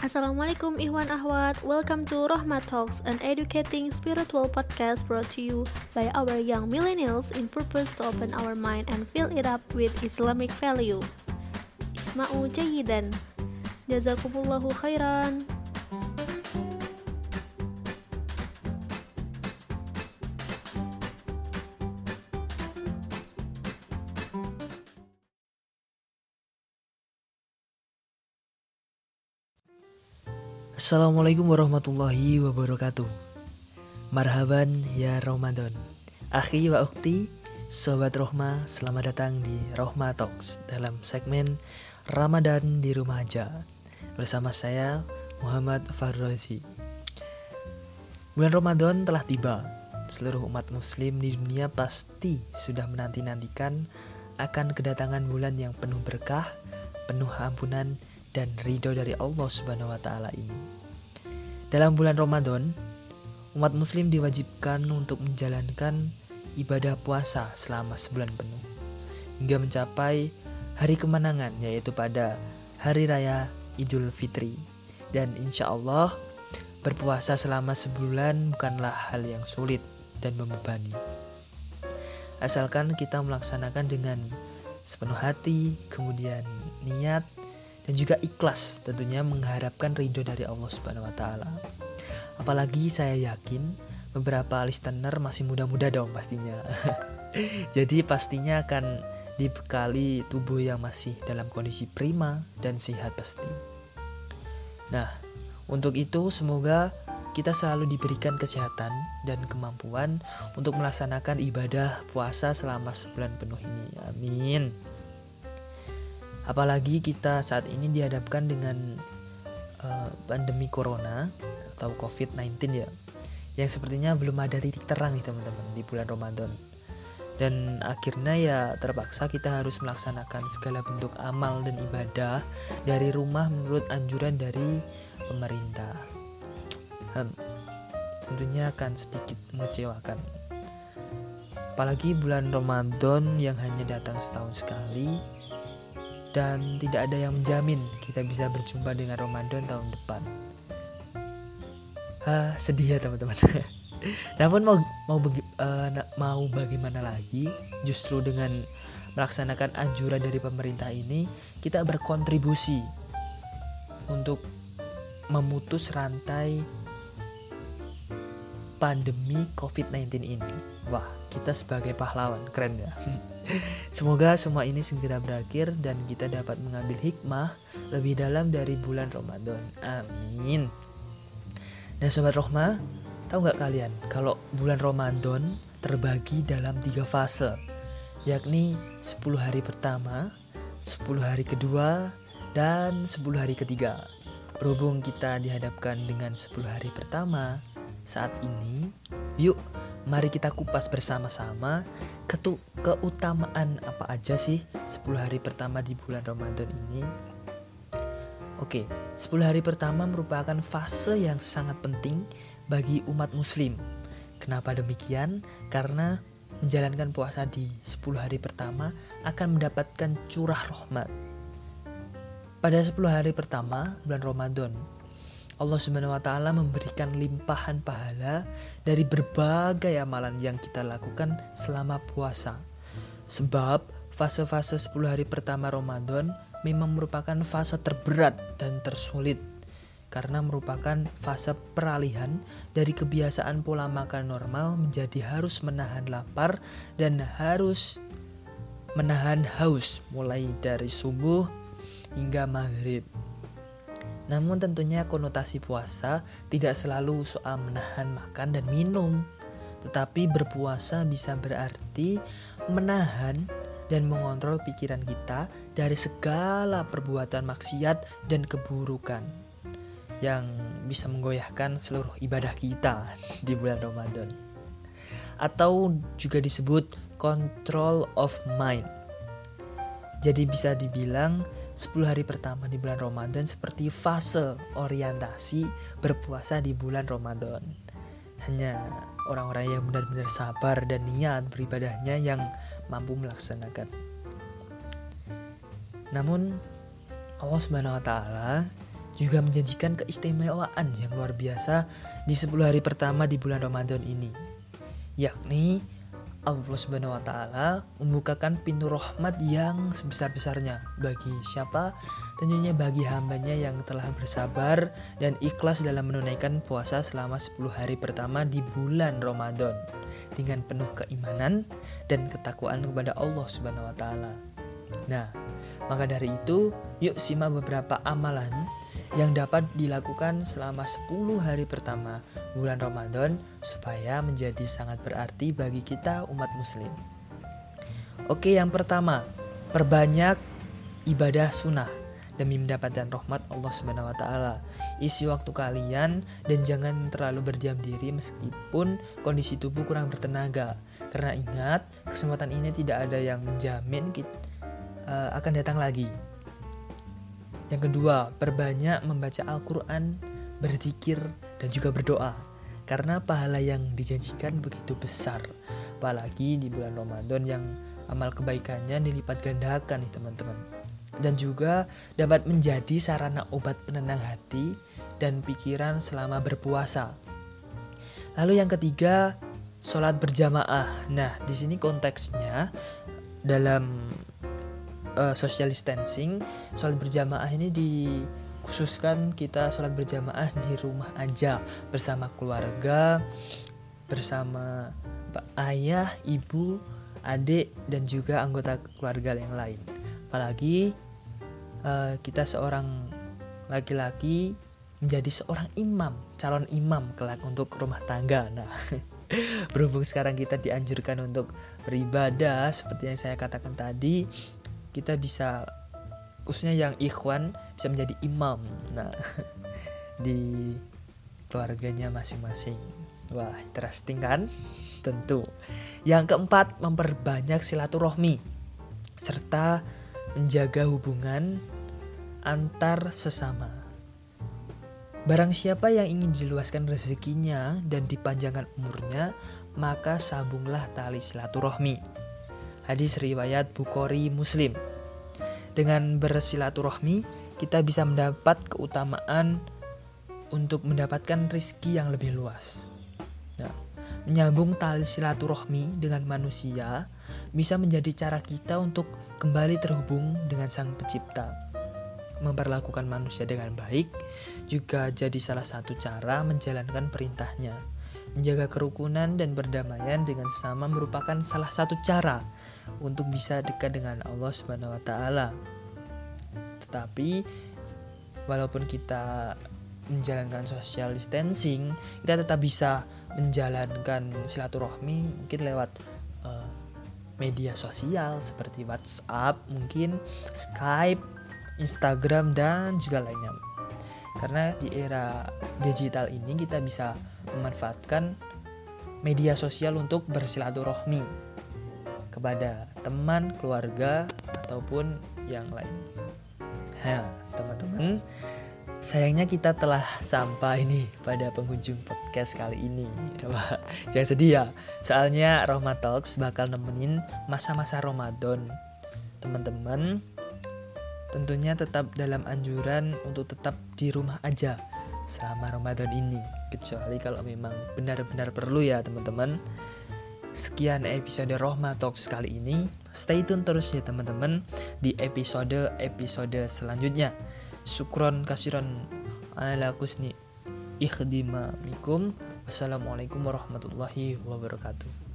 Assalamualaikum Ikhwan Ahwat. Welcome to Rohmat Talks An educating spiritual podcast brought to you By our young millennials In purpose to open our mind And fill it up with Islamic value. Isma'u jayidan Jazakumullahu khairan Assalamualaikum warahmatullahi wabarakatuh. Marhaban ya Ramadan. Akhi wa ukhti, Sobat Rohma Selamat datang di Rohma Talks Dalam segmen Ramadan di rumah aja. Bersama saya Muhammad Farrozi Bulan Ramadan telah tiba. Seluruh umat muslim di dunia pasti sudah menanti-nantikan Akan kedatangan bulan yang penuh berkah Penuh ampunan dan ridho dari Allah Subhanahu wa taala ini. Dalam bulan Ramadan, umat muslim diwajibkan untuk menjalankan ibadah puasa selama sebulan penuh hingga mencapai hari kemenangan yaitu pada hari raya Idul Fitri. Dan insya Allah berpuasa selama sebulan bukanlah hal yang sulit dan membebani. Asalkan kita melaksanakan dengan sepenuh hati, kemudian niat dan juga ikhlas tentunya mengharapkan ridho dari Allah Subhanahu wa taala. Apalagi saya yakin beberapa listener masih muda-muda dong pastinya. Jadi pastinya akan dibekali tubuh yang masih dalam kondisi prima dan sehat pasti. Nah, untuk itu semoga kita selalu diberikan kesehatan dan kemampuan untuk melaksanakan ibadah puasa selama sebulan penuh ini. Amin. Apalagi kita saat ini dihadapkan dengan uh, pandemi corona atau COVID-19 ya. Yang sepertinya belum ada titik terang nih teman-teman di bulan Ramadan. Dan akhirnya ya terpaksa kita harus melaksanakan segala bentuk amal dan ibadah dari rumah menurut anjuran dari pemerintah. Hmm, tentunya akan sedikit mengecewakan. Apalagi bulan Ramadan yang hanya datang setahun sekali dan tidak ada yang menjamin kita bisa berjumpa dengan Ramadan tahun depan. Ha, sedih ya teman-teman. Namun mau mau bagi, uh, mau bagaimana lagi? Justru dengan melaksanakan anjuran dari pemerintah ini, kita berkontribusi untuk memutus rantai pandemi COVID-19 ini. Wah, kita sebagai pahlawan, keren ya. Semoga semua ini segera berakhir dan kita dapat mengambil hikmah lebih dalam dari bulan Ramadan. Amin. Nah Sobat Rohma, tahu nggak kalian kalau bulan Ramadan terbagi dalam tiga fase, yakni 10 hari pertama, 10 hari kedua, dan 10 hari ketiga. Berhubung kita dihadapkan dengan 10 hari pertama saat ini, yuk mari kita kupas bersama-sama ketu keutamaan apa aja sih 10 hari pertama di bulan Ramadan ini. Oke, 10 hari pertama merupakan fase yang sangat penting bagi umat muslim. Kenapa demikian? Karena menjalankan puasa di 10 hari pertama akan mendapatkan curah rahmat. Pada 10 hari pertama bulan Ramadan, Allah Subhanahu wa taala memberikan limpahan pahala dari berbagai amalan yang kita lakukan selama puasa. Sebab fase-fase 10 hari pertama Ramadan memang merupakan fase terberat dan tersulit karena merupakan fase peralihan dari kebiasaan pola makan normal menjadi harus menahan lapar dan harus menahan haus mulai dari subuh hingga maghrib. Namun tentunya konotasi puasa tidak selalu soal menahan makan dan minum. Tetapi berpuasa bisa berarti menahan dan mengontrol pikiran kita dari segala perbuatan maksiat dan keburukan yang bisa menggoyahkan seluruh ibadah kita di bulan Ramadan. Atau juga disebut control of mind. Jadi bisa dibilang 10 hari pertama di bulan Ramadan seperti fase orientasi berpuasa di bulan Ramadan. Hanya orang-orang yang benar-benar sabar dan niat beribadahnya yang mampu melaksanakan. Namun Allah Subhanahu wa taala juga menjanjikan keistimewaan yang luar biasa di 10 hari pertama di bulan Ramadan ini. Yakni Allah Subhanahu wa taala membukakan pintu rahmat yang sebesar-besarnya bagi siapa? Tentunya bagi hambanya yang telah bersabar dan ikhlas dalam menunaikan puasa selama 10 hari pertama di bulan Ramadan dengan penuh keimanan dan ketakwaan kepada Allah Subhanahu wa taala. Nah, maka dari itu, yuk simak beberapa amalan yang dapat dilakukan selama 10 hari pertama bulan Ramadan supaya menjadi sangat berarti bagi kita umat muslim. Oke, yang pertama, perbanyak ibadah sunnah demi mendapatkan rahmat Allah Subhanahu wa taala. Isi waktu kalian dan jangan terlalu berdiam diri meskipun kondisi tubuh kurang bertenaga. Karena ingat, kesempatan ini tidak ada yang menjamin kita uh, akan datang lagi. Yang kedua, perbanyak membaca Al-Quran, berzikir, dan juga berdoa. Karena pahala yang dijanjikan begitu besar. Apalagi di bulan Ramadan yang amal kebaikannya dilipat gandakan nih teman-teman. Dan juga dapat menjadi sarana obat penenang hati dan pikiran selama berpuasa. Lalu yang ketiga, sholat berjamaah. Nah, di sini konteksnya dalam uh, social distancing sholat berjamaah ini dikhususkan kita sholat berjamaah di rumah aja bersama keluarga bersama ayah ibu adik dan juga anggota keluarga yang lain. Apalagi uh, kita seorang laki-laki menjadi seorang imam calon imam kelak untuk rumah tangga. Nah berhubung sekarang kita dianjurkan untuk beribadah seperti yang saya katakan tadi kita bisa khususnya yang ikhwan bisa menjadi imam. Nah di keluarganya masing-masing. Wah interesting kan? Tentu. Yang keempat memperbanyak silaturahmi serta menjaga hubungan antar sesama. Barang siapa yang ingin diluaskan rezekinya dan dipanjangkan umurnya, maka sambunglah tali silaturahmi. Hadis riwayat Bukhari Muslim. Dengan bersilaturahmi, kita bisa mendapat keutamaan untuk mendapatkan rizki yang lebih luas. Nah, menyambung tali silaturahmi dengan manusia bisa menjadi cara kita untuk kembali terhubung dengan Sang Pencipta. Memperlakukan manusia dengan baik juga jadi salah satu cara menjalankan perintahnya Menjaga kerukunan dan perdamaian dengan sesama merupakan salah satu cara untuk bisa dekat dengan Allah Subhanahu wa taala. Tetapi walaupun kita menjalankan social distancing, kita tetap bisa menjalankan silaturahmi mungkin lewat uh, media sosial seperti WhatsApp, mungkin Skype, Instagram dan juga lainnya. Karena di era digital ini kita bisa memanfaatkan media sosial untuk bersilaturahmi kepada teman, keluarga, ataupun yang lain. Nah, teman-teman, sayangnya kita telah sampai nih pada penghujung podcast kali ini. Jangan sedih ya, soalnya Roma Talks bakal nemenin masa-masa Ramadan. Teman-teman, tentunya tetap dalam anjuran untuk tetap di rumah aja selama Ramadan ini. Kecuali kalau memang benar-benar perlu ya teman-teman. Sekian episode Rohma Talks kali ini. Stay tune terus ya teman-teman di episode-episode selanjutnya. Syukron kasiron ala kusni ikhdima mikum wassalamualaikum warahmatullahi wabarakatuh